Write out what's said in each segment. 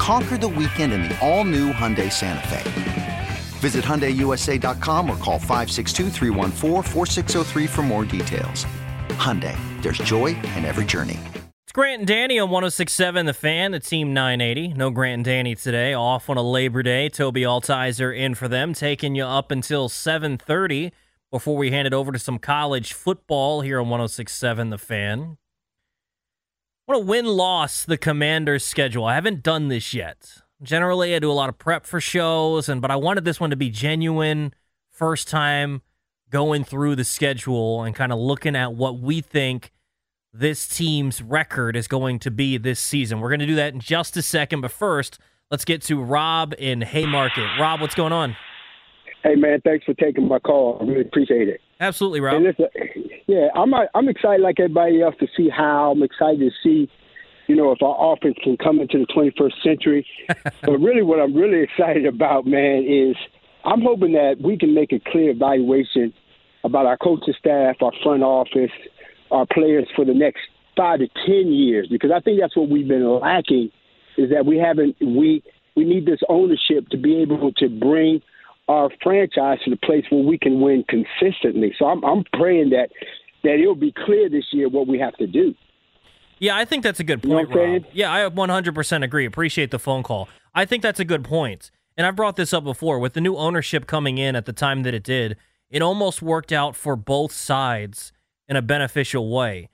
Conquer the weekend in the all new Hyundai Santa Fe. Visit HyundaiUSA.com or call 562 for more details. Hyundai, there's joy in every journey. It's Grant and Danny on 1067 The Fan, the Team 980. No Grant and Danny today, off on a Labor Day. Tobi Altizer in for them, taking you up until 730 before we hand it over to some college football here on 1067 The Fan. What a win-loss the Commanders schedule. I haven't done this yet. Generally, I do a lot of prep for shows, and but I wanted this one to be genuine. First time going through the schedule and kind of looking at what we think this team's record is going to be this season. We're going to do that in just a second, but first, let's get to Rob in Haymarket. Rob, what's going on? Hey man, thanks for taking my call. I really appreciate it. Absolutely, Rob. Yeah, I'm I'm excited like everybody else to see how. I'm excited to see you know, if our offense can come into the 21st century. but really, what I'm really excited about, man, is I'm hoping that we can make a clear evaluation about our coaching staff, our front office, our players for the next five to ten years, because I think that's what we've been lacking is that we haven't we we need this ownership to be able to bring our franchise to the place where we can win consistently. So I'm I'm praying that that it'll be clear this year what we have to do. Yeah, I think that's a good point, you know Rob. Yeah, I 100% agree. Appreciate the phone call. I think that's a good point. And I've brought this up before with the new ownership coming in at the time that it did. It almost worked out for both sides in a beneficial way.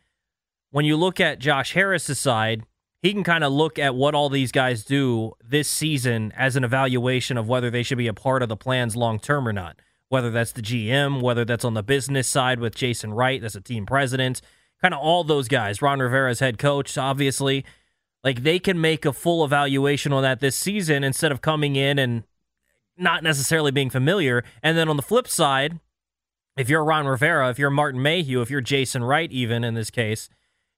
When you look at Josh Harris's side, he can kind of look at what all these guys do this season as an evaluation of whether they should be a part of the plans long term or not. Whether that's the GM, whether that's on the business side with Jason Wright as a team president, kind of all those guys. Ron Rivera's head coach, obviously. Like they can make a full evaluation on that this season instead of coming in and not necessarily being familiar. And then on the flip side, if you're Ron Rivera, if you're Martin Mayhew, if you're Jason Wright, even in this case,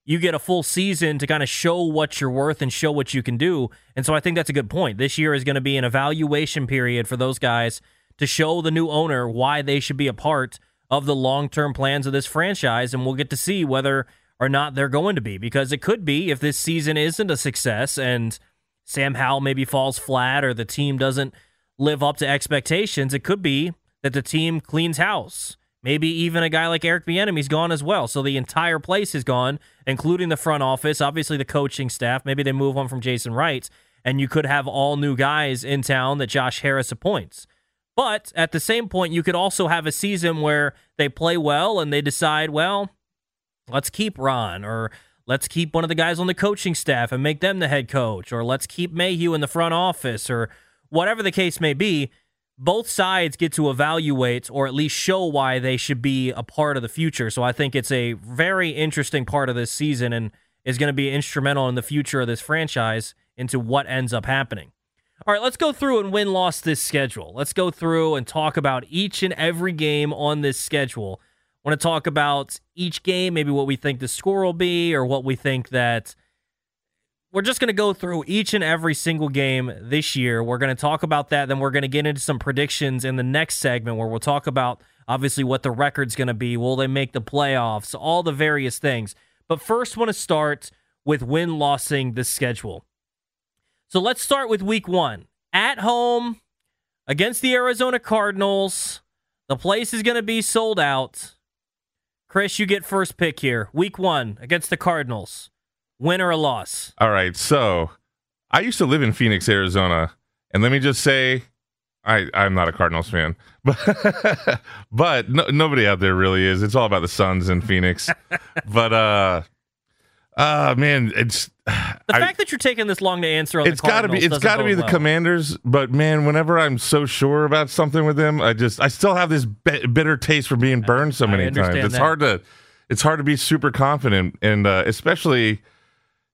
you get a full season to kind of show what you're worth and show what you can do. And so I think that's a good point. This year is going to be an evaluation period for those guys to show the new owner why they should be a part of the long term plans of this franchise, and we'll get to see whether or not they're going to be. Because it could be if this season isn't a success and Sam Howell maybe falls flat or the team doesn't live up to expectations, it could be that the team cleans house. Maybe even a guy like Eric Bieniemy's gone as well. So the entire place is gone, including the front office, obviously the coaching staff. Maybe they move on from Jason Wright, and you could have all new guys in town that Josh Harris appoints. But at the same point, you could also have a season where they play well and they decide, well, let's keep Ron or let's keep one of the guys on the coaching staff and make them the head coach or let's keep Mayhew in the front office or whatever the case may be. Both sides get to evaluate or at least show why they should be a part of the future. So I think it's a very interesting part of this season and is going to be instrumental in the future of this franchise into what ends up happening. All right, let's go through and win loss this schedule. Let's go through and talk about each and every game on this schedule. I want to talk about each game, maybe what we think the score will be, or what we think that we're just going to go through each and every single game this year. We're going to talk about that. Then we're going to get into some predictions in the next segment where we'll talk about obviously what the record's going to be. Will they make the playoffs? All the various things. But first, want to start with win lossing the schedule. So let's start with week one. At home against the Arizona Cardinals. The place is going to be sold out. Chris, you get first pick here. Week one against the Cardinals. Win or a loss? All right. So I used to live in Phoenix, Arizona. And let me just say, I I'm not a Cardinals fan, but but no, nobody out there really is. It's all about the Suns and Phoenix. but uh, uh man, it's the I, fact that you're taking this long to answer. it's got to be. It's got to be the well. Commanders. But man, whenever I'm so sure about something with them, I just I still have this bitter taste for being burned so many times. It's that. hard to it's hard to be super confident, and uh, especially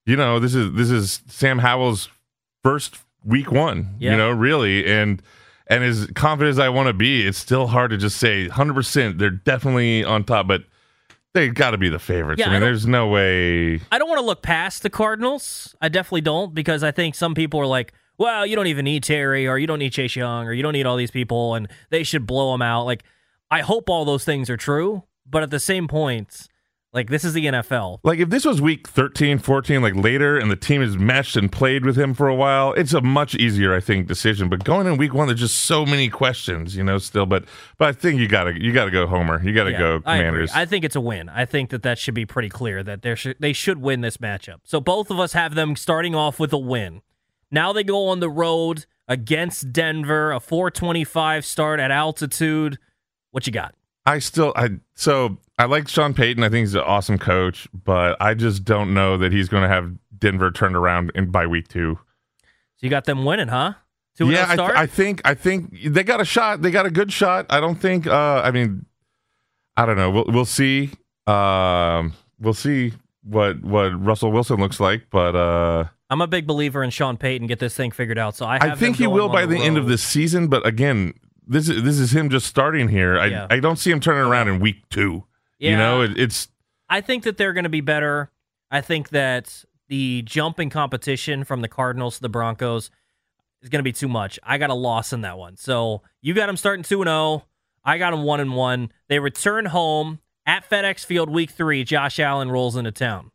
you know this is this is Sam Howell's first week one. Yeah. You know, really, and and as confident as I want to be, it's still hard to just say 100. percent They're definitely on top, but they got to be the favorites. Yeah, I mean, I there's no way. I don't want to look past the Cardinals. I definitely don't because I think some people are like, well, you don't even need Terry or you don't need Chase Young or you don't need all these people and they should blow them out. Like, I hope all those things are true, but at the same point, like this is the NFL. Like if this was week 13, 14, like later, and the team has matched and played with him for a while, it's a much easier, I think, decision. But going in week one, there's just so many questions, you know, still. But but I think you gotta you gotta go Homer. You gotta yeah, go Commanders. I, I, think it's a win. I think that that should be pretty clear that they should they should win this matchup. So both of us have them starting off with a win. Now they go on the road against Denver, a 425 start at altitude. What you got? I still I so I like Sean Payton. I think he's an awesome coach, but I just don't know that he's going to have Denver turned around in by week two. So you got them winning, huh? Two yeah, I, th- I, think I think they got a shot. They got a good shot. I don't think. Uh, I mean, I don't know. We'll we'll see. Um, we'll see what what Russell Wilson looks like, but uh, I'm a big believer in Sean Payton. Get this thing figured out. So I I think he will by the, end of this season. But again, this is this is him just starting here. I yeah. I don't see him turning around in week two. Yeah. You know, it, it's. I think that they're going to be better. I think that the jumping competition from the Cardinals to the Broncos is going to be too much. I got a loss in that one. So you got them starting two and zero. Oh. I got them one and one. They return home at FedEx Field week three. Josh Allen rolls into town.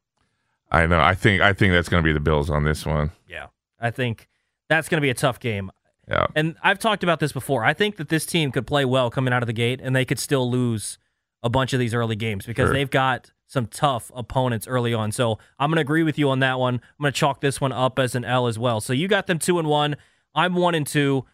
I know. I think I think that's going to be the Bills on this one. Yeah, I think that's going to be a tough game. Yeah. And I've talked about this before. I think that this team could play well coming out of the gate, and they could still lose a bunch of these early games because sure. they've got some tough opponents early on. So I'm going to agree with you on that one. I'm going to chalk this one up as an L as well. So you got them two and one. I'm one and two.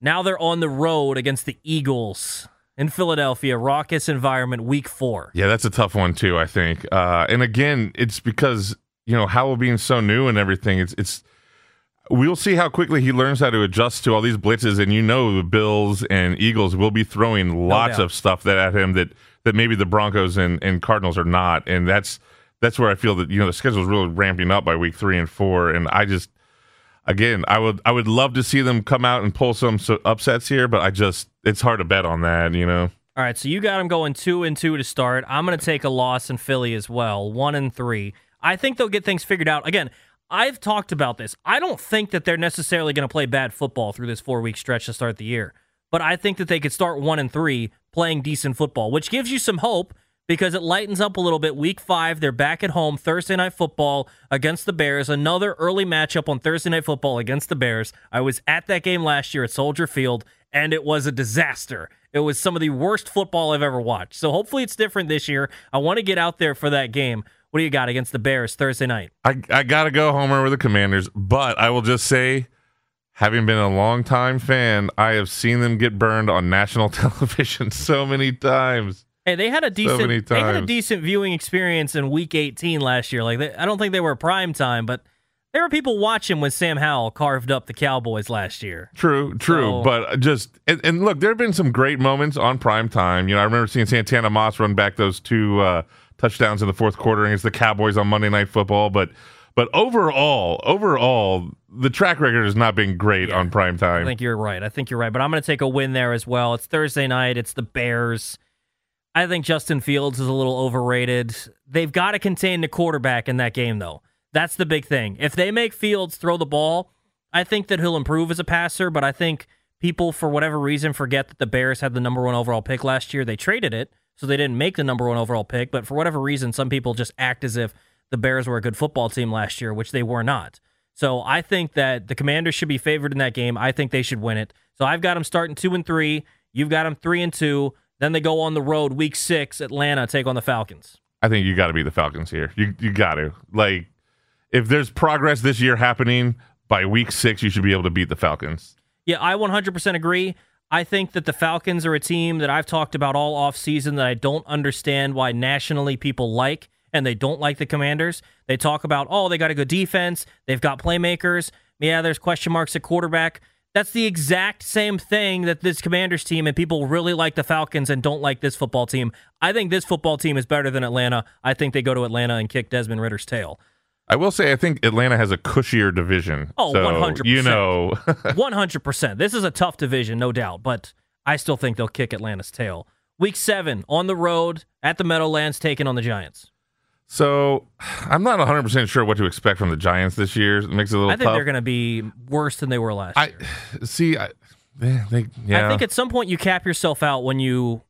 Now they're on the road against the Eagles in Philadelphia, raucous environment, week four. Yeah, that's a tough one too. I think, uh, and again, it's because you know Howell being so new and everything. It's it's We'll see how quickly he learns how to adjust to all these blitzes, and you know the Bills and Eagles will be throwing lots no of stuff that at him that that maybe the Broncos and, and Cardinals are not, and that's that's where I feel that you know the schedule is really ramping up by week three and four, and I just again I would I would love to see them come out and pull some upsets here, but I just it's hard to bet on that, you know. All right, so you got them going two and two to start. I'm going to take a loss in Philly as well, one and three. I think they'll get things figured out. Again, I've talked about this. I don't think that they're necessarily going to play bad football through this four week stretch to start the year, but I think that they could start one and three playing decent football, which gives you some hope because it lightens up a little bit. Week five, they're back at home Thursday night football against the Bears. Another early matchup on Thursday night football against the Bears. I was at that game last year at Soldier Field, and it was a disaster. It was some of the worst football I've ever watched. So hopefully it's different this year. I want to get out there for that game. What do you got against the Bears Thursday night? I, I got to go Homer with the Commanders, but I will just say, having been a long-time fan, I have seen them get burned on national television so many times. Hey, they had a decent so they had a decent viewing experience in Week 18 last year. Like they, I don't think they were prime time, but there were people watching when Sam Howell carved up the Cowboys last year. True, true, so, but just and, and, look, there have been some great moments on prime time. You know, I remember seeing Santana Moss run back those two. Uh, touchdowns in the fourth quarter against the Cowboys on Monday Night Football. But but overall, overall, the track record has not been great yeah, on prime time. I think you're right. I think you're right. But I'm going to take a win there as well. It's Thursday night. It's the Bears. I think Justin Fields is a little overrated. They've got to contain the quarterback in that game, though. That's the big thing. If they make Fields throw the ball, I think that he'll improve as a passer. But I think people, for whatever reason, forget that the Bears had the number one overall pick last year. They traded it so they didn't make the number one overall pick. But for whatever reason, some people just act as if the Bears were a good football team last year, which they were not. So I think that the Commanders should be favored in that game. I think they should win it. So I've got them starting two and three. You've got them three and two. Then they go on the road week six, Atlanta take on the Falcons. I think you got to be the Falcons here. You you got to like if there's progress this year happening by week six, you should be able to beat the Falcons. Yeah, I 100% agree. I think that the Falcons are a team that I've talked about all offseason that I don't understand why nationally people like and they don't like the Commanders. They talk about, oh, they got a good defense, they've got playmakers. Yeah, there's question marks at quarterback. That's the exact same thing that this Commanders team and people really like the Falcons and don't like this football team. I think this football team is better than Atlanta. I think they go to Atlanta and kick Desmond Ridder's tail. I will say I think Atlanta has a cushier division. Oh, so, 100%. You know, 100%. This is a tough division, no doubt, but I still think they'll kick Atlanta's tail. Week 7 on the road at the Meadowlands taking on the Giants. So I'm not 100 percent sure what to expect from the Giants this year. It makes it a little. I think tough. they're going to be worse than they were last I year. see. I, eh, they, they, yeah. I think at some point you cap yourself out when you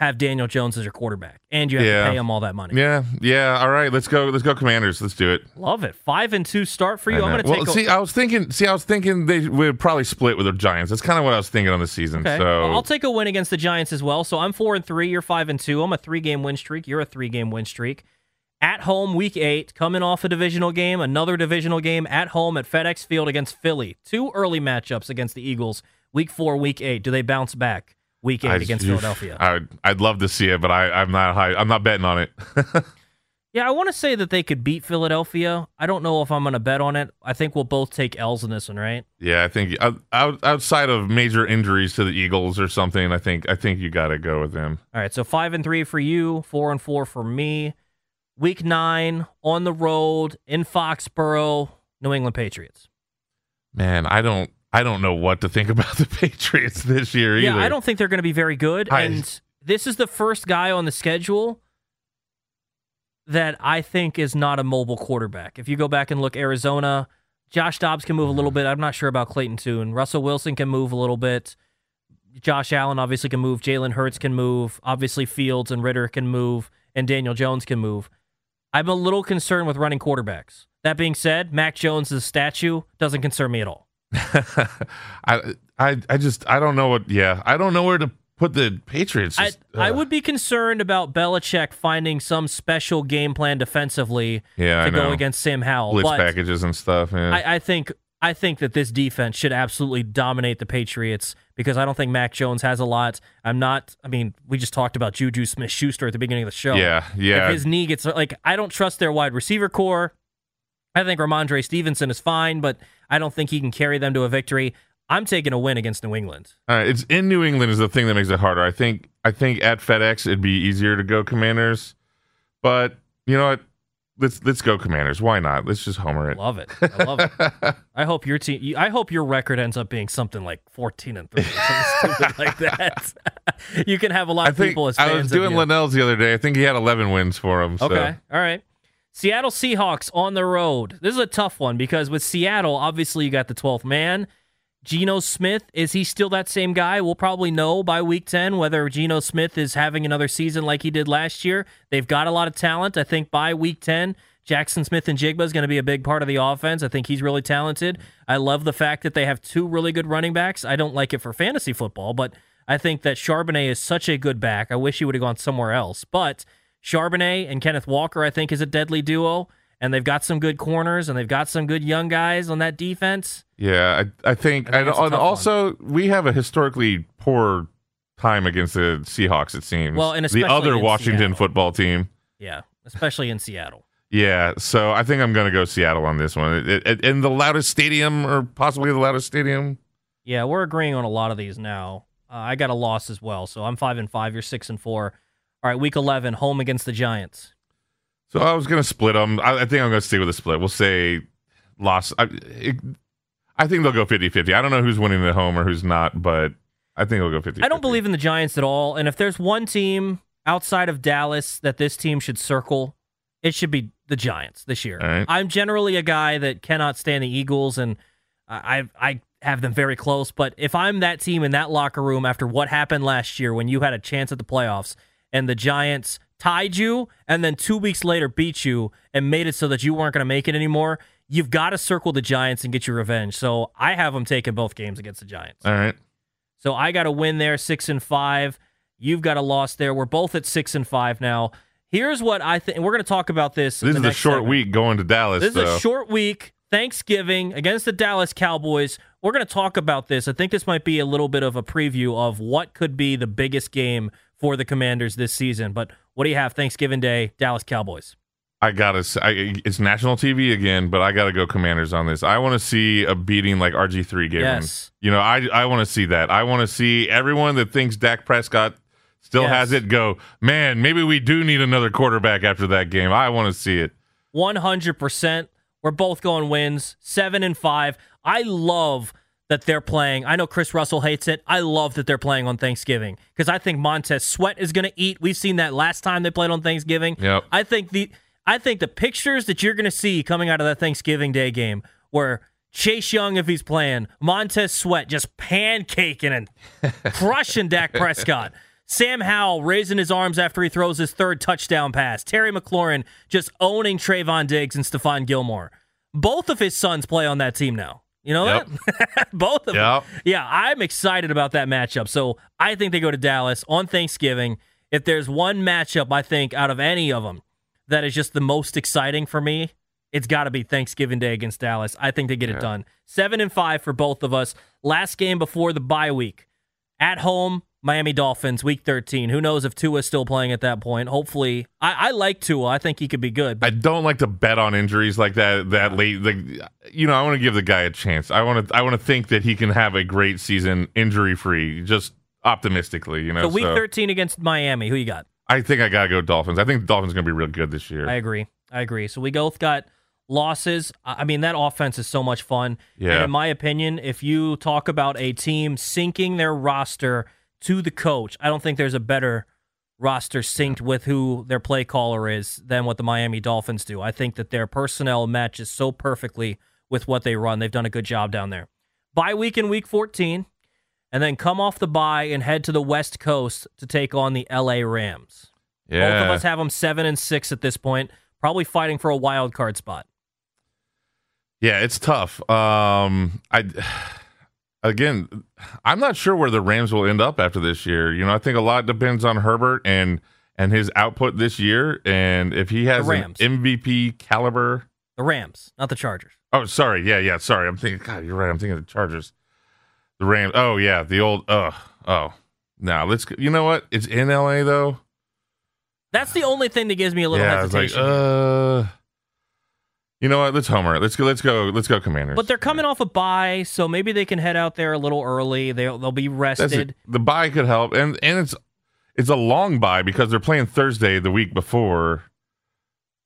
have Daniel Jones as your quarterback and you have Yeah. to pay him all that money. Yeah, yeah. All right, let's go. Let's go, Commanders. Let's do it. Love it. Five and two start for you. I'm going to take well, take. see, I was thinking. See, I was thinking they would probably split with the Giants. That's kind of what I was thinking on the season. Okay. So I'll take a win against the Giants as well. So I'm four and three. You're five and two. I'm a three game win streak. You're a three game win streak. At home, week eight, coming off a divisional game, another divisional game at home at FedEx Field against Philly. Two early matchups against the Eagles. Week four, week eight. Do they bounce back? Week eight I- against Philadelphia. I would, I'd love to see it, but I, I'm not high. I'm not betting on it. Yeah, I want to say that they could beat Philadelphia. I don't know if I'm going to bet on it. I think we'll both take L's in this one, right? yeah, I think out, out- outside of major injuries to the Eagles or something, I think I think you got to go with them. All right, so five and three for you, four and four for me. Week nine on the road in Foxborough, New England Patriots. Man, I don't I don't know what to think about the Patriots this year either. Yeah, I don't think they're going to be very good. I- and this is the first guy on the schedule that I think is not a mobile quarterback. If you go back and look, Arizona, Josh Dobbs can move a little mm. bit. I'm not sure about Clayton Tune. Russell Wilson can move a little bit. Josh Allen obviously can move. Jalen Hurts can move. Obviously, Fields and Ridder can move. And Daniel Jones can move. I'm a little concerned with running quarterbacks. That being said, Mac Jones' statue doesn't concern me at all. I I I just I don't know what. Yeah, I don't know where to put the Patriots. I, Just, I ugh. would be concerned about Belichick finding some special game plan defensively Yeah, to I go know. against Sam Howell. blitz but packages and stuff. Yeah. I, I think I think that this defense should absolutely dominate the Patriots because I don't think Mac Jones has a lot. I'm not. I mean, we just talked about Juju Smith Schuster at the beginning of the show. yeah, yeah. If his knee gets like, I don't trust their wide receiver core. I think Rhamondre Stevenson is fine, but I don't think he can carry them to a victory. I'm taking a win against New England. All right, it's in New England is the thing that makes it harder. I think I think at FedEx it'd be easier to go Commanders, but you know what? Let's let's go Commanders. Why not? Let's just homer it. Love it. I love it. I hope your team. I hope your record ends up being something like fourteen and three, something stupid like that. you can have a lot I of people as fans. I was doing. Linnell's the other day. I think he had 11 wins for him. So. Okay. All right. Seattle Seahawks on the road. This is a tough one because with Seattle, obviously you got the 12th man. Geno Smith, is he still that same guy? We'll probably know by week 10 whether Geno Smith is having another season like he did last year. They've got a lot of talent. I think by week 10, Jaxon Smith-Njigba is going to be a big part of the offense. I think he's really talented. I love the fact that they have two really good running backs. I don't like it for fantasy football, but I think that Charbonnet is such a good back. I wish he would have gone somewhere else. But Charbonnet and Kenneth Walker, I think, is a deadly duo. And they've got some good corners and they've got some good young guys on that defense. Yeah, I, I think, I think and, and also we have a historically poor time against the Seahawks. It seems. Well, and the other in Washington Seattle. football team. Yeah, especially in Seattle. Yeah, so I think I'm going to go Seattle on this one. It, it, in the loudest stadium, or possibly the loudest stadium. Yeah, we're agreeing on a lot of these now. Uh, I got a loss as well, so I'm five and five. You're six and four. All right, week eleven, home against the Giants. So I was going to split them. I, I think I'm going to stay with a split. We'll say loss. I, it, I think they'll go 50-50. I don't know who's winning at home or who's not, but I think they'll go 50 I don't believe in the Giants at all. And if there's one team outside of Dallas that this team should circle, it should be the Giants this year. Right. I'm generally a guy that cannot stand the Eagles, and I I have them very close. But if I'm that team in that locker room after what happened last year when you had a chance at the playoffs and the Giants tied you and then two weeks later beat you and made it so that you weren't going to make it anymore, you've got to circle the Giants and get your revenge. So I have them taking both games against the Giants. All right. So I got a win there, six and five. You've got a loss there. We're both at six and five now. Here's what I think. We're going to talk about this. This is a short segment. week going to Dallas. This is a short week Thanksgiving against the Dallas Cowboys. We're going to talk about this. I think this might be a little bit of a preview of what could be the biggest game for the Commanders this season. But what do you have Thanksgiving Day, Dallas Cowboys? I gotta. I, it's national TV again, but I gotta go Commanders on this. I want to see a beating like RG three gave yes. You know, I I want to see that. I want to see everyone that thinks Dak Prescott still yes. has it go. Man, maybe we do need another quarterback after that game. I want to see it. One hundred percent. We're both going wins, seven and five. I love that they're playing. I know Chris Russell hates it. I love that they're playing on Thanksgiving because I think Montez Sweat is going to eat. We've seen that last time they played on Thanksgiving. Yep. I think the I think the pictures that you're going to see coming out of that Thanksgiving Day game where Chase Young, if he's playing, Montez Sweat just pancaking and crushing Dak Prescott. Sam Howell raising his arms after he throws his third touchdown pass. Terry McLaurin just owning Trevon Diggs and Stephon Gilmore. Both of his sons play on that team now. You know yep. that? Both of yep. them. Yeah, I'm excited about that matchup. So I think they go to Dallas on Thanksgiving. If there's one matchup, I think, out of any of them that is just the most exciting for me, it's got to be Thanksgiving Day against Dallas. I think they get yeah. it done. Seven and five for both of us. Last game before the bye week. At home, Miami Dolphins, week 13. Who knows if Tua's still playing at that point? Hopefully. I, I like Tua. I think he could be good. I don't like to bet on injuries like that that late. The, you know, I want to give the guy a chance. I want to I want to think that he can have a great season injury free, just optimistically, you know. So week so. 13 against Miami, who you got? I think I got to go Dolphins. I think the Dolphins going to be real good this year. I agree. I agree. So we both got losses. I mean, that offense is so much fun. Yeah. And in my opinion, if you talk about a team sinking their roster to the coach, I don't think there's a better roster synced with who their play caller is than what the Miami Dolphins do. I think that their personnel matches so perfectly with what they run. They've done a good job down there. Bye week in week 14 and then come off the bye and head to the West Coast to take on the LA Rams. Yeah. Both of us have them seven and six at this point, probably fighting for a wild card spot. Yeah, it's tough. Um, I again, I'm not sure where the Rams will end up after this year. You know, I think a lot depends on Herbert and and his output this year, and if he has an MVP caliber. The Rams, not the Chargers. Oh, sorry. Yeah, yeah. Sorry. I'm thinking. God, you're right. I'm thinking of the Chargers. The Rams. Oh yeah, the old. Oh oh. Now let's. You know what? It's in LA though. That's the only thing that gives me a little yeah, hesitation. Like, uh, you know what? Let's homer. Let's go. Let's go. Let's go, Commanders. But they're coming off a bye, so maybe they can head out there a little early. They'll they'll be rested. The bye could help, and and it's it's a long bye because they're playing Thursday the week before.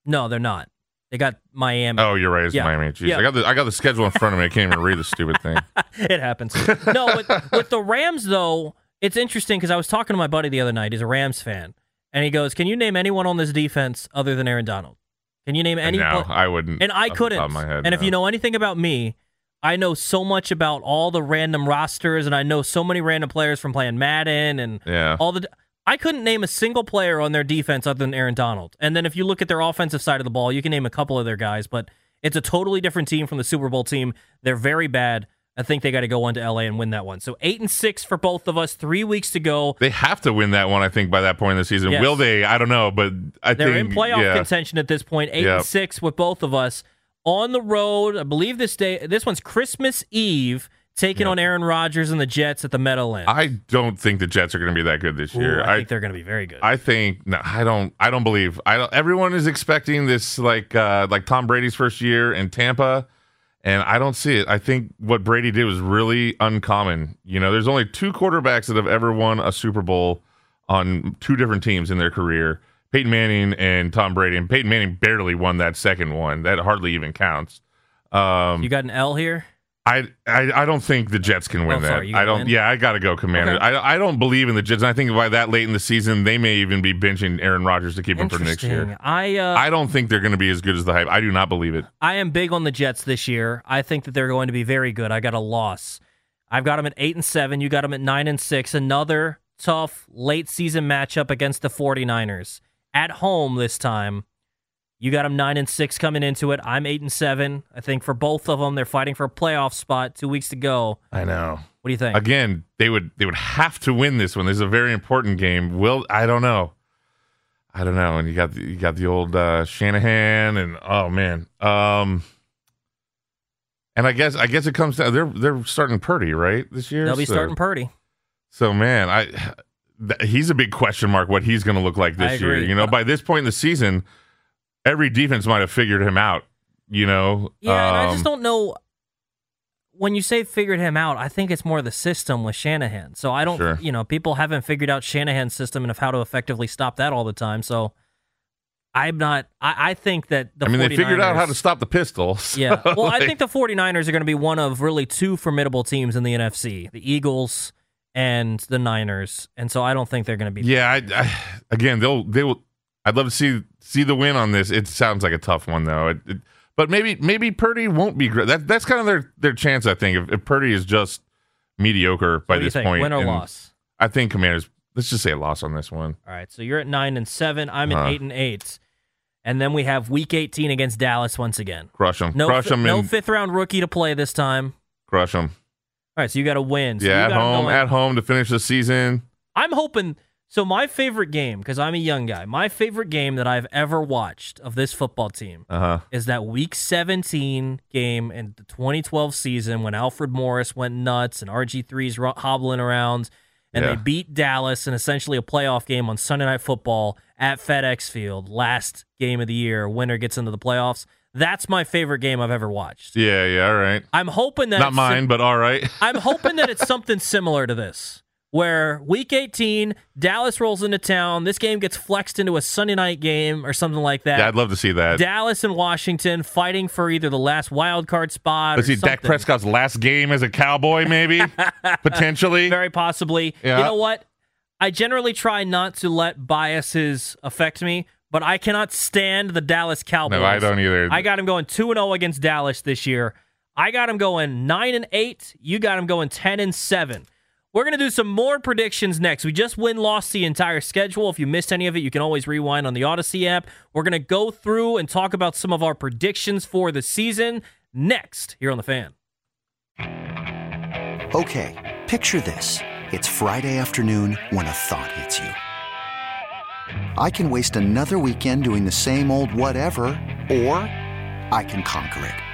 No, they're not. They got Miami. Oh, you're right. It's yeah. Miami. Jeez, yeah. I got the I got the schedule in front of me. I can't even read the stupid thing. it happens. No, with, with the Rams though, it's interesting because I was talking to my buddy the other night. He's a Rams fan, and he goes, "Can you name anyone on this defense other than Aaron Donald? Can you name any?" No, I wouldn't. And I couldn't. Head, and no. if you know anything about me, I know so much about all the random rosters, and I know so many random players from playing Madden and yeah. all the. I couldn't name a single player on their defense other than Aaron Donald. And then if you look at their offensive side of the ball, you can name a couple of their guys, but it's a totally different team from the Super Bowl team. They're very bad. I think they got to go on to LA and win that one. So eight and six for both of us. Three weeks to go. They have to win that one. I think by that point in the season, yes. will they? I don't know, but I they're think in playoff yeah. contention at this point. Eight yep. and six with both of us on the road. I believe this day. This one's Christmas Eve taking on Aaron Rodgers and the Jets at the Meadowlands. I don't think the Jets are going to be that good this year. I, I, think they're going to be very good. I think no, I don't. I don't believe. I don't, everyone is expecting this like uh, like Tom Brady's first year in Tampa, and I don't see it. I think what Brady did was really uncommon. You know, there's only two quarterbacks that have ever won a Super Bowl on two different teams in their career. Peyton Manning and Tom Brady, and Peyton Manning barely won that second one. That hardly even counts. Um, you got an L here. I, I, I don't think the Jets can win oh, that. I don't. win? Yeah, I got to go Commanders. Okay. I, I don't believe in the Jets. And I think by that late in the season, they may even be benching Aaron Rodgers to keep him for next year. I uh, I don't think they're going to be as good as the hype. I do not believe it. I am big on the Jets this year. I think that they're going to be very good. I got a loss. I've got them at eight and seven. You got them at nine and six. Another tough late season matchup against the 49ers at home this time. You got them nine and six coming into it. I'm eight and seven. I think for both of them, they're fighting for a playoff spot. Two weeks to go. I know. What do you think? Again, they would they would have to win this one. This is a very important game. Will I don't know. I don't know. And you got the, you got the old uh, Shanahan and oh man. Um, And I guess I guess it comes down. They're they're starting Purdy right this year. They'll be so, starting Purdy. So man, I th- he's a big question mark. What he's going to look like this year. You know, by this point in the season, every defense might have figured him out. You know. Yeah, and I Um, just don't know. When you say figured him out, I think it's more the system with Shanahan. So I don't, Sure. you know, people haven't figured out Shanahan's system and of how to effectively stop that all the time. So I'm not. I, I think that the I mean, they figured out how to stop the pistols. Yeah. Well, I think the 49ers are going to be one of really two formidable teams in the NFC the Eagles and the Niners. And so I don't think they're going to be. Yeah, I, I, again, they'll they will. I'd love to see see the win on this. It sounds like a tough one though. It, it, but maybe maybe Purdy won't be great. That that's kind of their their chance. I think if, if Purdy is just mediocre by what do you this think? point, Win or loss? I think Commanders. Let's just say a loss on this one. All right. So you're at nine and seven. I'm at Uh-huh. eight and eight. And then we have week 18 against Dallas once again. Crush them. No, crush them. no fifth round rookie to play this time. crush them. All right. So you got to win. So yeah, you at home. At home to finish the season. I'm hoping. So my favorite game, because I'm a young guy, my favorite game that I've ever watched of this football team Uh huh. is that week 17 game in the 2012 season when Alfred Morris went nuts and RG3's hobbling around and Yeah. they beat Dallas in essentially a playoff game on Sunday Night Football at FedEx Field, last game of the year. Winner gets into the playoffs. That's my favorite game I've ever watched. Yeah. Yeah. All right. I'm hoping that Not mine, but all right. I'm hoping that it's something similar to this, where week 18, Dallas rolls into town. This game gets flexed into a Sunday night game or something like that. yeah, I'd love to see that. Dallas and Washington fighting for either the last wild card spot Let's or see Dak. Prescott's last game as a Cowboy, maybe potentially. Very possibly. Yeah. You know what? I generally try not to let biases affect me, but I cannot stand the Dallas Cowboys. No, I don't either. I got him going 2 and 0 against Dallas this year. I got him going 9 and 8. You got him going 10 and 7. We're going to do some more predictions next. We just win lost the entire schedule. If you missed any of it, you can always rewind on the Odyssey app. We're going to go through and talk about some of our predictions for the season next here on the fan. Okay, picture this. It's Friday afternoon when a thought hits you. I can waste another weekend doing the same old whatever, or I can conquer it.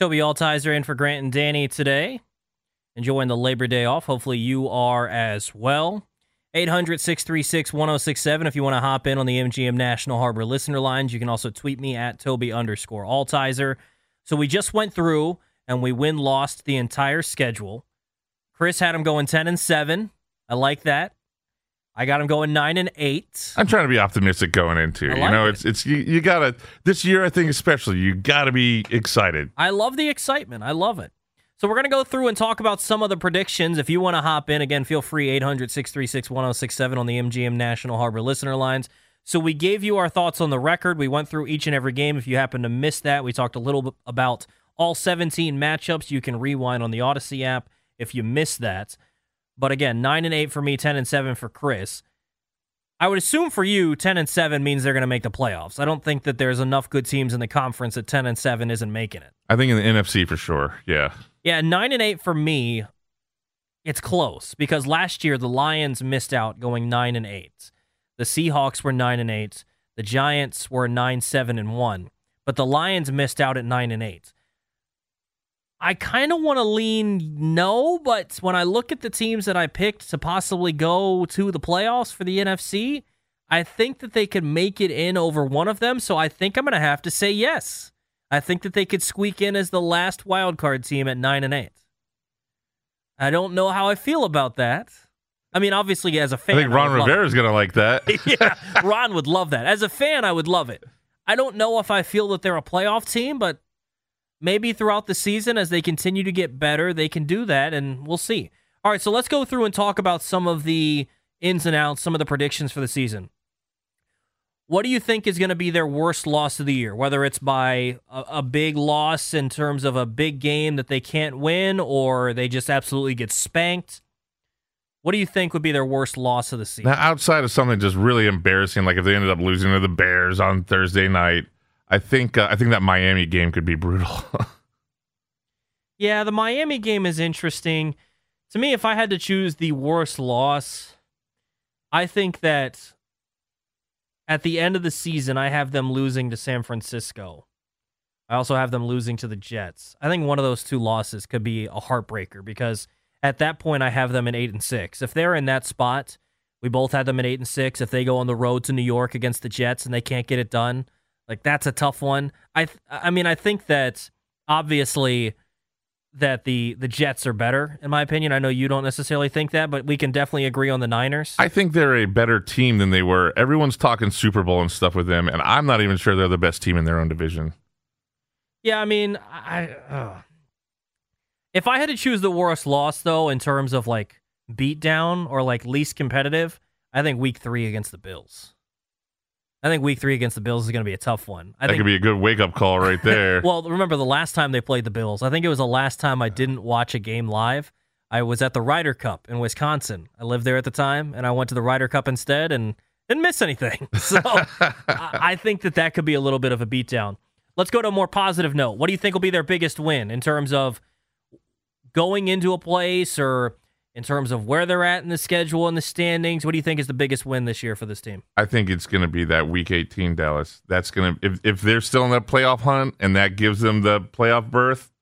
Tobi Altizer in for Grant and Danny today. Enjoying the Labor Day off. Hopefully you are as well. 800 636 1067. If you want to hop in on the MGM National Harbor listener lines, you can also tweet me at Tobi underscore Altizer. So we just went through and we win lost the entire schedule. Chris had him going 10 and 7. I like that. I got him going 9 and 8. I'm trying to be optimistic going into. I you know, it. it's it's you, you gotta this year. I think especially you gotta be excited. I love the excitement. I love it. So we're going to go through and talk about some of the predictions. If you want to hop in, again, feel free 800 636 1067 on the MGM National Harbor listener lines. So we gave you our thoughts on the record. We went through each and every game. If you happen to miss that, we talked a little bit about all 17 matchups. You can rewind on the Odyssey app if you missed that. But again, 9 and 8 for me, 10 and 7 for Chris. I would assume for you, 10 and 7 means they're going to make the playoffs. I don't think that there's enough good teams in the conference that 10 and 7 isn't making it. I think in the NFC for sure. Yeah. Yeah, nine and eight for me. It's close because last year the Lions missed out going nine and eight. The Seahawks were nine and eight. The Giants were nine, seven, and one. But the Lions missed out at nine and eight. I kind of want to lean no, but when I look at the teams that I picked to possibly go to the playoffs for the NFC, I think that they could make it in over one of them. So I think I'm going to have to say yes. I think that they could squeak in as the last wild card team at nine and eight. I don't know how I feel about that. I mean, obviously, as a fan, I think Ron Rivera is going to like that. yeah, Ron would love that. As a fan, I would love it. I don't know if I feel that they're a playoff team, but maybe throughout the season, as they continue to get better, they can do that, and we'll see. All right, so let's go through and talk about some of the ins and outs, some of the predictions for the season. What do you think is going to be their worst loss of the year? Whether it's by a, a, big loss in terms of a big game that they can't win, or they just absolutely get spanked. What do you think would be their worst loss of the season? Now, outside of something just really embarrassing, like if they ended up losing to the Bears on Thursday night, I think uh, I think that Miami game could be brutal. yeah, the Miami game is interesting. To me, if I had to choose the worst loss, I think that at the end of the season, I have them losing to San Francisco. I also have them losing to the Jets. I think one of those two losses could be a heartbreaker because at that point I have them in 8 and 6. If they're in that spot, we both had them at 8 and 6. If they go on the road to New York against the Jets and they can't get it done, like that's a tough one. I I mean, I think that obviously that the the Jets are better in my opinion. I know you don't necessarily think that, but we can definitely agree on the Niners. I think they're a better team than they were. Everyone's talking Super Bowl and stuff with them, and I'm not even sure they're the best team in their own division. Yeah, I mean, I uh, if I had to choose the worst loss though in terms of like beat down or like least competitive, I think week 3 against the Bills. I think week three against the Bills is going to be a tough one. I that think, could be a good wake up call right there. well, remember the last time they played the Bills? I think it was the last time I didn't watch a game live. I was at the Ryder Cup in Wisconsin. I lived there at the time, and I went to the Ryder Cup instead and didn't miss anything. So I think that that could be a little bit of a beatdown. Let's go to a more positive note. What do you think will be their biggest win in terms of going into a place or in terms of where they're at in the schedule and the standings? What do you think is the biggest win this year for this team? I think it's going to be that Week 18 Dallas. That's going to if if they're still in that playoff hunt and that gives them the playoff berth,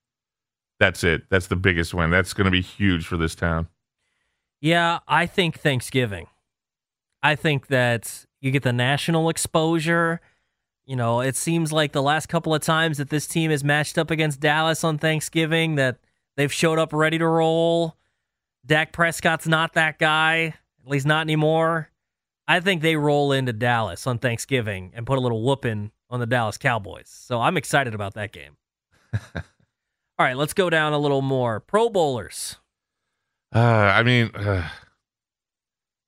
that's it. That's the biggest win. That's going to be huge for this town. Yeah, I think Thanksgiving. I think that you get the national exposure. You know, it seems like the last couple of times that this team has matched up against Dallas on Thanksgiving that they've showed up ready to roll Dak Prescott's not that guy, at least not anymore. I think they roll into Dallas on Thanksgiving and put a little whooping on the Dallas Cowboys. So I'm excited about that game. All right, let's go down a little more. Pro Bowlers. Uh, I mean, uh,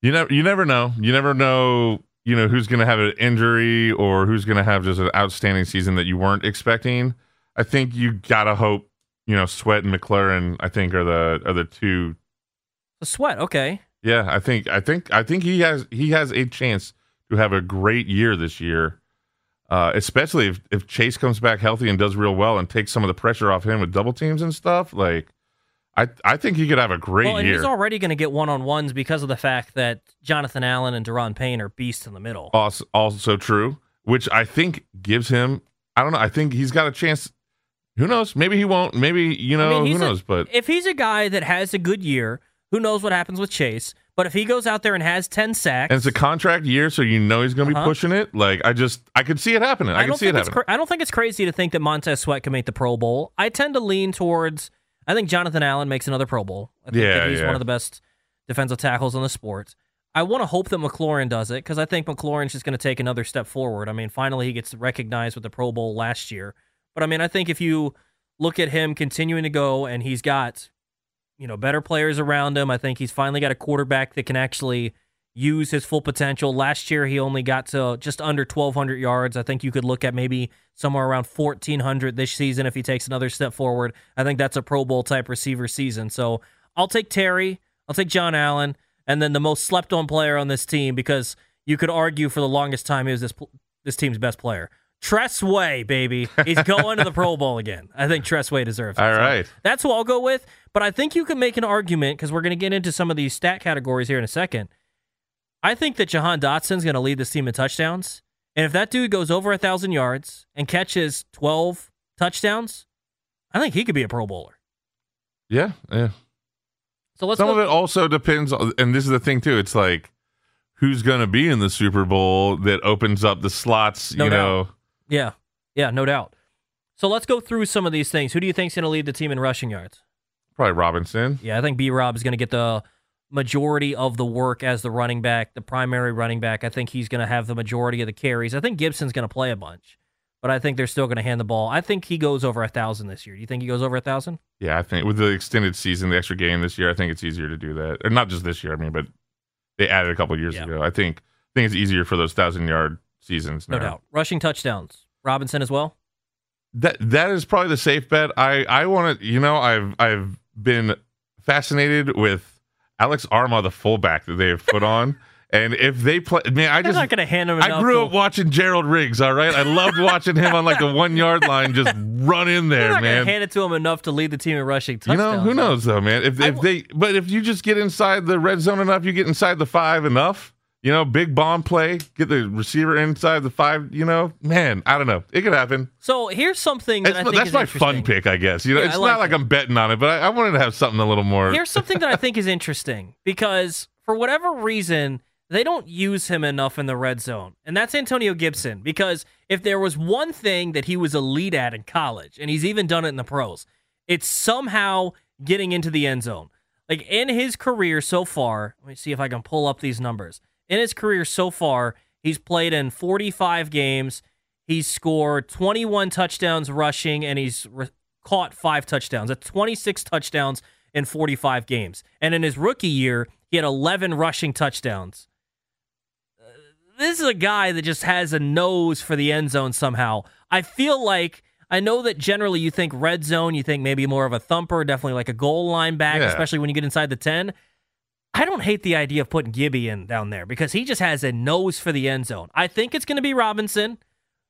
you never you never know. You never know. You know who's going to have an injury or who's going to have just an outstanding season that you weren't expecting. I think you gotta hope. You know, Sweat and McLaurin. I think are the are the two the sweat, okay. Yeah, I think I think I think he has he has a chance to have a great year this year. Uh, especially if, if Chase comes back healthy and does real well and takes some of the pressure off him with double teams and stuff, like I I think he could have a great well, and year. He's already going to get one on ones because of the fact that Jonathan Allen and Daron Payne are beasts in the middle. Also, also true, which I think gives him. I don't know. I think he's got a chance. Who knows? Maybe he won't. Maybe you know. I mean, who knows? A, but if he's a guy that has a good year who knows what happens with Chase? But if he goes out there and has 10 sacks. And it's a contract year, so you know he's going to uh-huh. be pushing it. Like, I just, I could see it happening. I, I can see it happening. Cra- I don't think it's crazy to think that Montez Sweat can make the Pro Bowl. I tend to lean towards, I think Jonathan Allen makes another Pro Bowl. I think yeah, he's yeah. one of the best defensive tackles in the sport. I want to hope that McLaurin does it because I think McLaurin's just going to take another step forward. I mean, finally he gets recognized with the Pro Bowl last year. But I mean, I think if you look at him continuing to go, and he's got, you know, better players around him. I think he's finally got a quarterback that can actually use his full potential. Last year, he only got to just under 1,200 yards. I think you could look at maybe somewhere around 1,400 this season if he takes another step forward. I think that's a Pro Bowl type receiver season. So I'll take Terry. I'll take John Allen. And then the most slept on player on this team because you could argue for the longest time he was this this team's best player. Tress Way, baby. He's going to the Pro Bowl again. I think Tress Way deserves it. All right. So that's who I'll go with. But I think you can make an argument because we're going to get into some of these stat categories here in a second. I think that Jahan Dotson's going to lead this team in touchdowns. And if that dude goes over a 1,000 yards and catches 12 touchdowns, I think he could be a Pro Bowler. Yeah, yeah. So let's Some go. of it also depends, on, and this is the thing too. It's like who's going to be in the Super Bowl that opens up the slots. No you doubt. know, Yeah, yeah, no doubt. So let's go through some of these things. Who do you think's going to lead the team in rushing yards? probably Robinson. Yeah, I think B Rob is going to get the majority of the work as the running back, the primary running back. I think he's going to have the majority of the carries. I think Gibson's going to play a bunch, but I think they're still going to hand the ball. I think he goes over a thousand this year. Do you think he goes over a thousand? Yeah, I think with the extended season, the extra game this year, I think it's easier to do that. Or not just this year, I mean, but they added a couple years Yeah. ago. I think I think it's easier for those thousand yard seasons. No doubt. Rushing touchdowns. Robinson as well. That that is probably the safe bet. I I want to. You know, I've I've been fascinated with Alex Armah, the fullback that they have put on. And if they play, man, I They're just not going to hand him. I grew to- up watching Gerald Riggs. All right, I loved watching him on like the one yard line, just run in there, not man. hand it to him enough to lead the team in rushing You know, who knows though, man. If if w- they, but if you just get inside the red zone enough, you get inside the five enough. You know, big bomb play, get the receiver inside the five. You know, man, I don't know, it could happen. So here's something that That's, I my- think that's is my fun pick, I guess. You know, Yeah, it's I not like like it. I'm betting on it, but I, I wanted to have something a little more. Here's something that I think is interesting because for whatever reason, they don't use him enough in the red zone. And that's Antonio Gibson because if there was one thing that he was elite at in college, and he's even done it in the pros, it's somehow getting into the end zone. Like in his career so far, let me see if I can pull up these numbers. In his career so far, he's played in 45 games. He's scored 21 touchdowns rushing, and he's re- caught five touchdowns. That's 26 touchdowns in 45 games. And in his rookie year, he had 11 rushing touchdowns. Uh, This is a guy that just has a nose for the end zone somehow. I feel like I know that generally you think red zone, you think maybe more of a thumper, definitely like a goal line back, Yeah. especially when you get inside the 10. I don't hate the idea of putting Gibby in down there because he just has a nose for the end zone. I think it's going to be Robinson,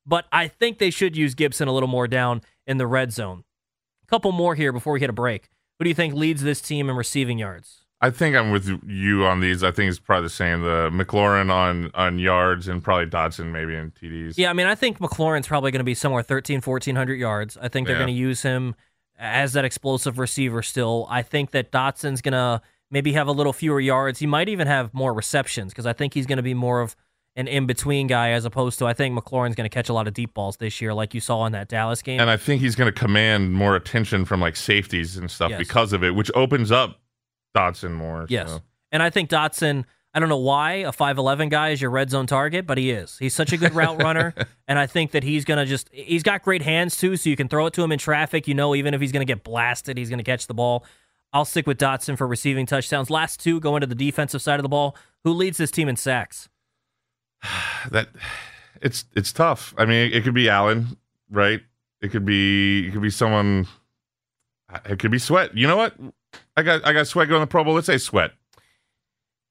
but I think they should use Gibson a little more down in the red zone. A couple more here before we hit a break. Who do you think leads this team in receiving yards? I think I'm with you on these. I think it's probably the same. The McLaurin on on yards and probably Dotson maybe in TDs. Yeah, I mean, I think McLaurin's probably going to be somewhere 13, 1400 yards. I think they're Yeah. going to use him as that explosive receiver still. I think that Dotson's going to maybe have a little fewer yards. He might even have more receptions because I think he's going to be more of an in between guy as opposed to I think McLaurin's going to catch a lot of deep balls this year, like you saw in that Dallas game. And I think he's going to command more attention from like safeties and stuff Yes. because of it, which opens up Dotson more. Yes. so. And I think Dotson, I don't know why a 5'11 guy is your red zone target, but he is. He's such a good route runner. And I think that he's going to just, he's got great hands too, so you can throw it to him in traffic. You know, even if he's going to get blasted, he's going to catch the ball. I'll stick with Dotson for receiving touchdowns. Last two go into the defensive side of the ball. Who leads this team in sacks? that it's it's tough. I mean, it, could be Allen, right? It could be it could be someone. It could be Sweat. You know what? I got I got Sweat going to the Pro Bowl. Let's say Sweat.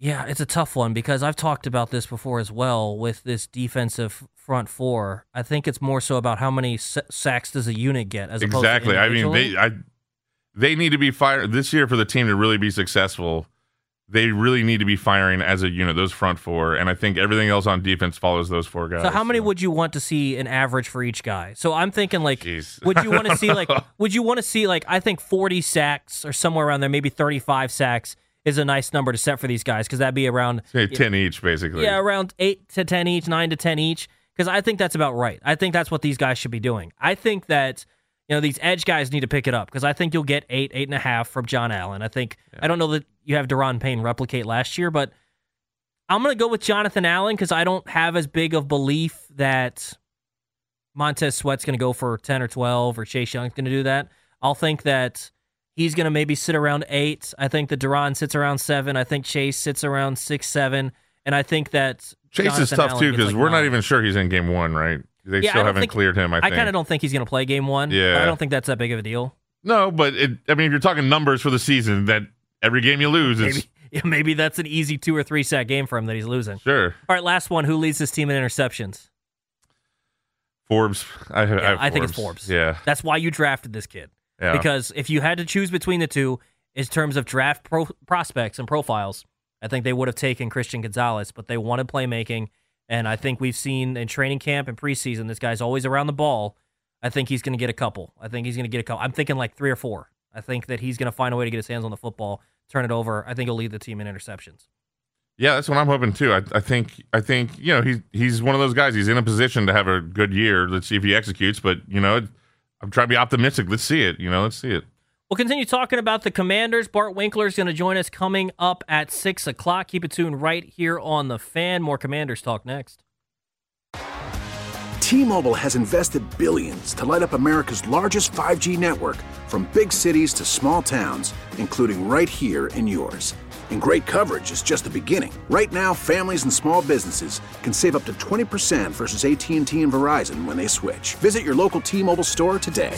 Yeah, it's a tough one because I've talked about this before as well with this defensive front four. I think it's more so about how many sa- sacks does a unit get as opposed Exactly. to I mean, they I they need to be fired this year for the team to really be successful. They really need to be firing as a unit, those front four, and I think everything else on defense follows those four guys. So how many would you want to see an average for each guy? So I'm thinking like Jeez. would you want to see like would you want to see like I think 40 sacks or somewhere around there maybe 35 sacks is a nice number to set for these guys cuz that'd be around Say ten each, basically? yeah, around 8 to 10 each, 9 to 10 each cuz I think that's about right. I think that's what these guys should be doing. I think that you know these edge guys need to pick it up because I think you'll get eight, eight and a half from John Allen. I think I don't know that you have Daron Payne replicate last year, but I'm gonna go with Jonathan Allen because I don't have as big of belief that Montez Sweat's gonna go for 10 or 12 or Chase Young's gonna do that. I'll think that he's going to maybe sit around eight. I think that Daron sits around seven. I think Chase sits around six, seven. And I think that Chase Jonathan is tough Allen too because like, we're not even sure he's in game one, right? They Yeah, still haven't think- cleared him. I, I kind of don't think he's going to play game one. Yeah. I don't think that's that big of a deal. No, but it, I mean, if you're talking numbers for the season, that every game you lose is Maybe, yeah, maybe that's an easy two or three set game for him that he's losing. sure. All right, last one. Who leads this team in interceptions? Forbes. I, I, Yeah, have I think it's Forbes. Yeah, That's why you drafted this kid. yeah. Because if you had to choose between the two, in terms of draft pro- prospects and profiles, I think they would have taken Christian Gonzalez, but they wanted playmaking. And I think we've seen in training camp and preseason, this guy's always around the ball. I think he's going to get a couple. I think he's going to get a couple. I'm thinking like three or four. I think that he's going to find a way to get his hands on the football, turn it over. I think he'll lead the team in interceptions. Yeah, that's what I'm hoping too. I, I think I think you know he's he's one of those guys. He's in a position to have a good year. Let's see if he executes. But you know, I'm trying to be optimistic. Let's see it. You know, let's see it. We'll continue talking about the Commanders. Bart Winkler is going to join us coming up at 6 o'clock. Keep it tuned right here on The Fan. More Commanders talk next. T-Mobile has invested billions to light up America's largest 5G network from big cities to small towns, including right here in yours. And great coverage is just the beginning. Right now, families and small businesses can save up to 20% versus AT&T and Verizon when they switch. Visit your local T-Mobile store today.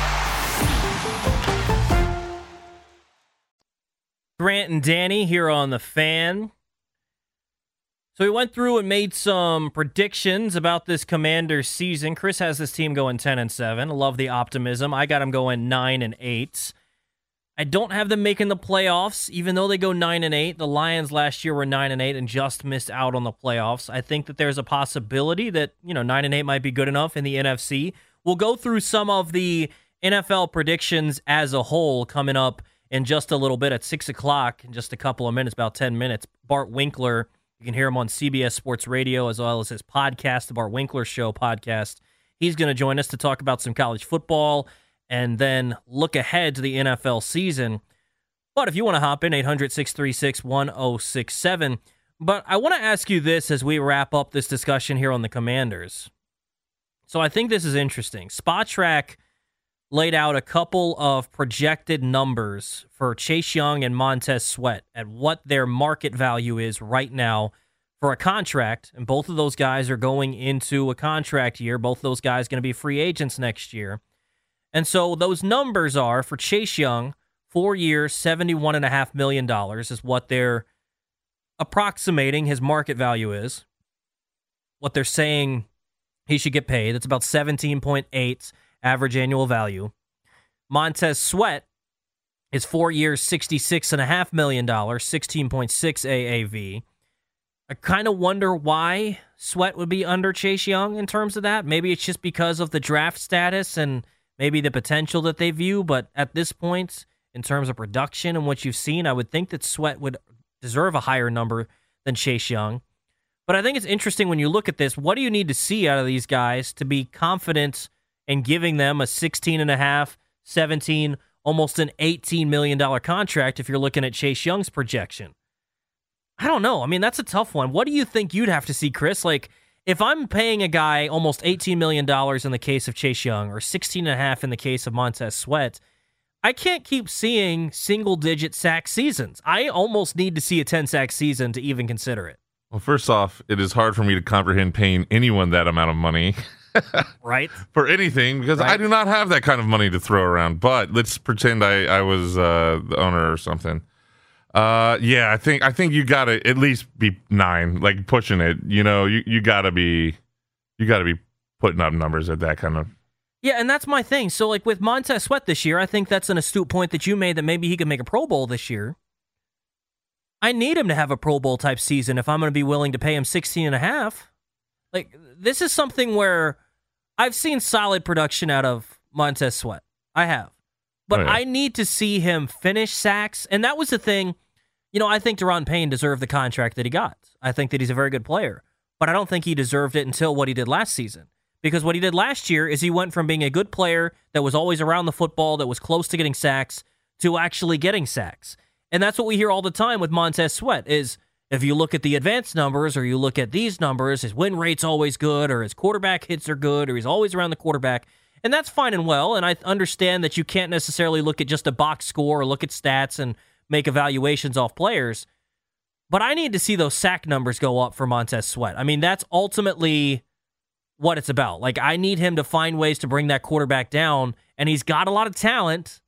Grant and Danny here on The Fan. So we went through and made some predictions about this Commanders season. Chris has this team going 10 and 7. Love the optimism. I got them going 9 and 8. I don't have them making the playoffs, even though they go 9 and 8. The Lions last year were 9 and 8 and just missed out on the playoffs. I think that there's a possibility that, you know, 9 and 8 might be good enough in the NFC. We'll go through some of the NFL predictions as a whole coming up in just a little bit at 6 o'clock, in just a couple of minutes, about 10 minutes. Bart Winkler, you can hear him on CBS Sports Radio as well as his podcast, the Bart Winkler Show podcast. He's going to join us to talk about some college football and then look ahead to the NFL season. But if you want to hop in, 800 636 1067. But I want to ask you this as we wrap up this discussion here on the Commanders. So I think this is interesting. Spotrac laid out a couple of projected numbers for Chase Young and Montez Sweat at what their market value is right now for a contract. And both of those guys are going into a contract year. Both of those guys going to be free agents next year. And so those numbers are for Chase Young, four years, $71.5 million is what they're approximating his market value is. What they're saying he should get paid. It's about 17.8 average annual value. Montez Sweat is four years, $66.5 million, 16.6 AAV. I kind of wonder why Sweat would be under Chase Young in terms of that. Maybe it's just because of the draft status and maybe the potential that they view. But at this point, in terms of production and what you've seen, I would think that Sweat would deserve a higher number than Chase Young. But I think it's interesting when you look at this. What do you need to see out of these guys to be confident in giving them a 16 and a half, 17, almost an 18 million dollar contract if you're looking at Chase Young's projection? I don't know. I mean, that's a tough one. What do you think you'd have to see, Chris? Like if I'm paying a guy almost 18 million dollars in the case of Chase Young or 16 and a half in the case of Montez Sweat, I can't keep seeing single digit sack seasons. I almost need to see a 10 sack season to even consider it. Well, first off, it is hard for me to comprehend paying anyone that amount of money Right? for anything because I do not have that kind of money to throw around. But let's pretend I, I was uh, the owner or something. Uh, yeah, I think I think you gotta at least be nine, like pushing it. You know, you, you gotta be you gotta be putting up numbers at that kind of. Yeah, and that's my thing. So, like with Montez Sweat this year, I think that's an astute point that you made that maybe he could make a Pro Bowl this year. I need him to have a Pro Bowl type season if I'm going to be willing to pay him 16 and a half. Like this is something where I've seen solid production out of Montez Sweat. I have. But oh, yeah. I need to see him finish sacks. And that was the thing. You know, I think Daron Payne deserved the contract that he got. I think that he's a very good player. But I don't think he deserved it until what he did last season. Because what he did last year is he went from being a good player that was always around the football, that was close to getting sacks, to actually getting sacks. And that's what we hear all the time with Montez Sweat is if you look at the advanced numbers or you look at these numbers, his win rate's always good or his quarterback hits are good or he's always around the quarterback. And that's fine and well. And I understand that you can't necessarily look at just a box score or look at stats and make evaluations off players. But I need to see those sack numbers go up for Montez Sweat. I mean, that's ultimately what it's about. Like I need him to find ways to bring that quarterback down, and he's got a lot of talent,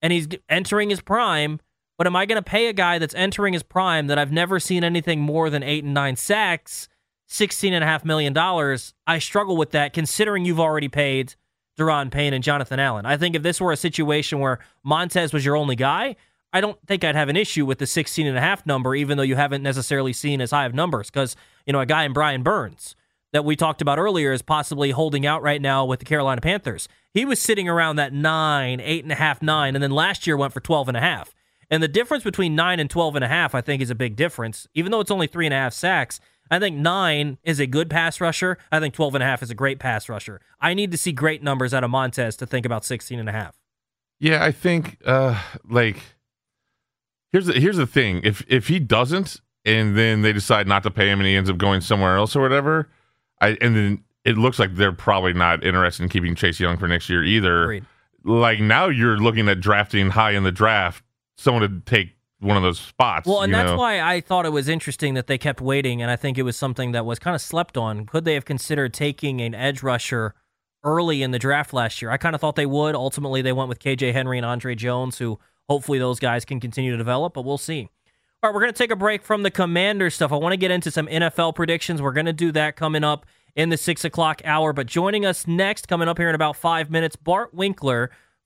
and he's entering his prime. But am I going to pay a guy that's entering his prime that I've never seen anything more than eight and nine sacks, sixteen and a half million dollars? I struggle with that, considering you've already paid Daron Payne and Jonathan Allen. I think if this were a situation where Montez was your only guy, I don't think I'd have an issue with the 16 and a half number, even though you haven't necessarily seen as high of numbers. Because, you know, a guy in Brian Burns, that we talked about earlier is possibly holding out right now with the Carolina Panthers. He was sitting around that nine, eight and a half, nine, and then last year went for 12 and a half. And the difference between nine and 12 and a half, I think, is a big difference. Even though it's only three and a half sacks, I think nine is a good pass rusher. I think 12 and a half is a great pass rusher. I need to see great numbers out of Montez to think about 16 and a half. Yeah, I think, uh, like, here's the, here's the thing. If, if he doesn't, and then they decide not to pay him and he ends up going somewhere else or whatever, I and then it looks like they're probably not interested in keeping Chase Young for next year either. Agreed. Like now you're looking at drafting high in the draft, someone to take one of those spots. Well, and that's know? why I thought it was interesting that they kept waiting, and I think it was something that was kind of slept on. Could they have considered taking an edge rusher early in the draft last year? I kind of thought they would. Ultimately, they went with KJ Henry and Andre Jones, who hopefully those guys can continue to develop, but we'll see. All right, we're going to take a break from the commander stuff. I want to get into some NFL predictions. We're going to do that coming up in the six o'clock hour. But joining us next, coming up here in about five minutes, Bart Winkler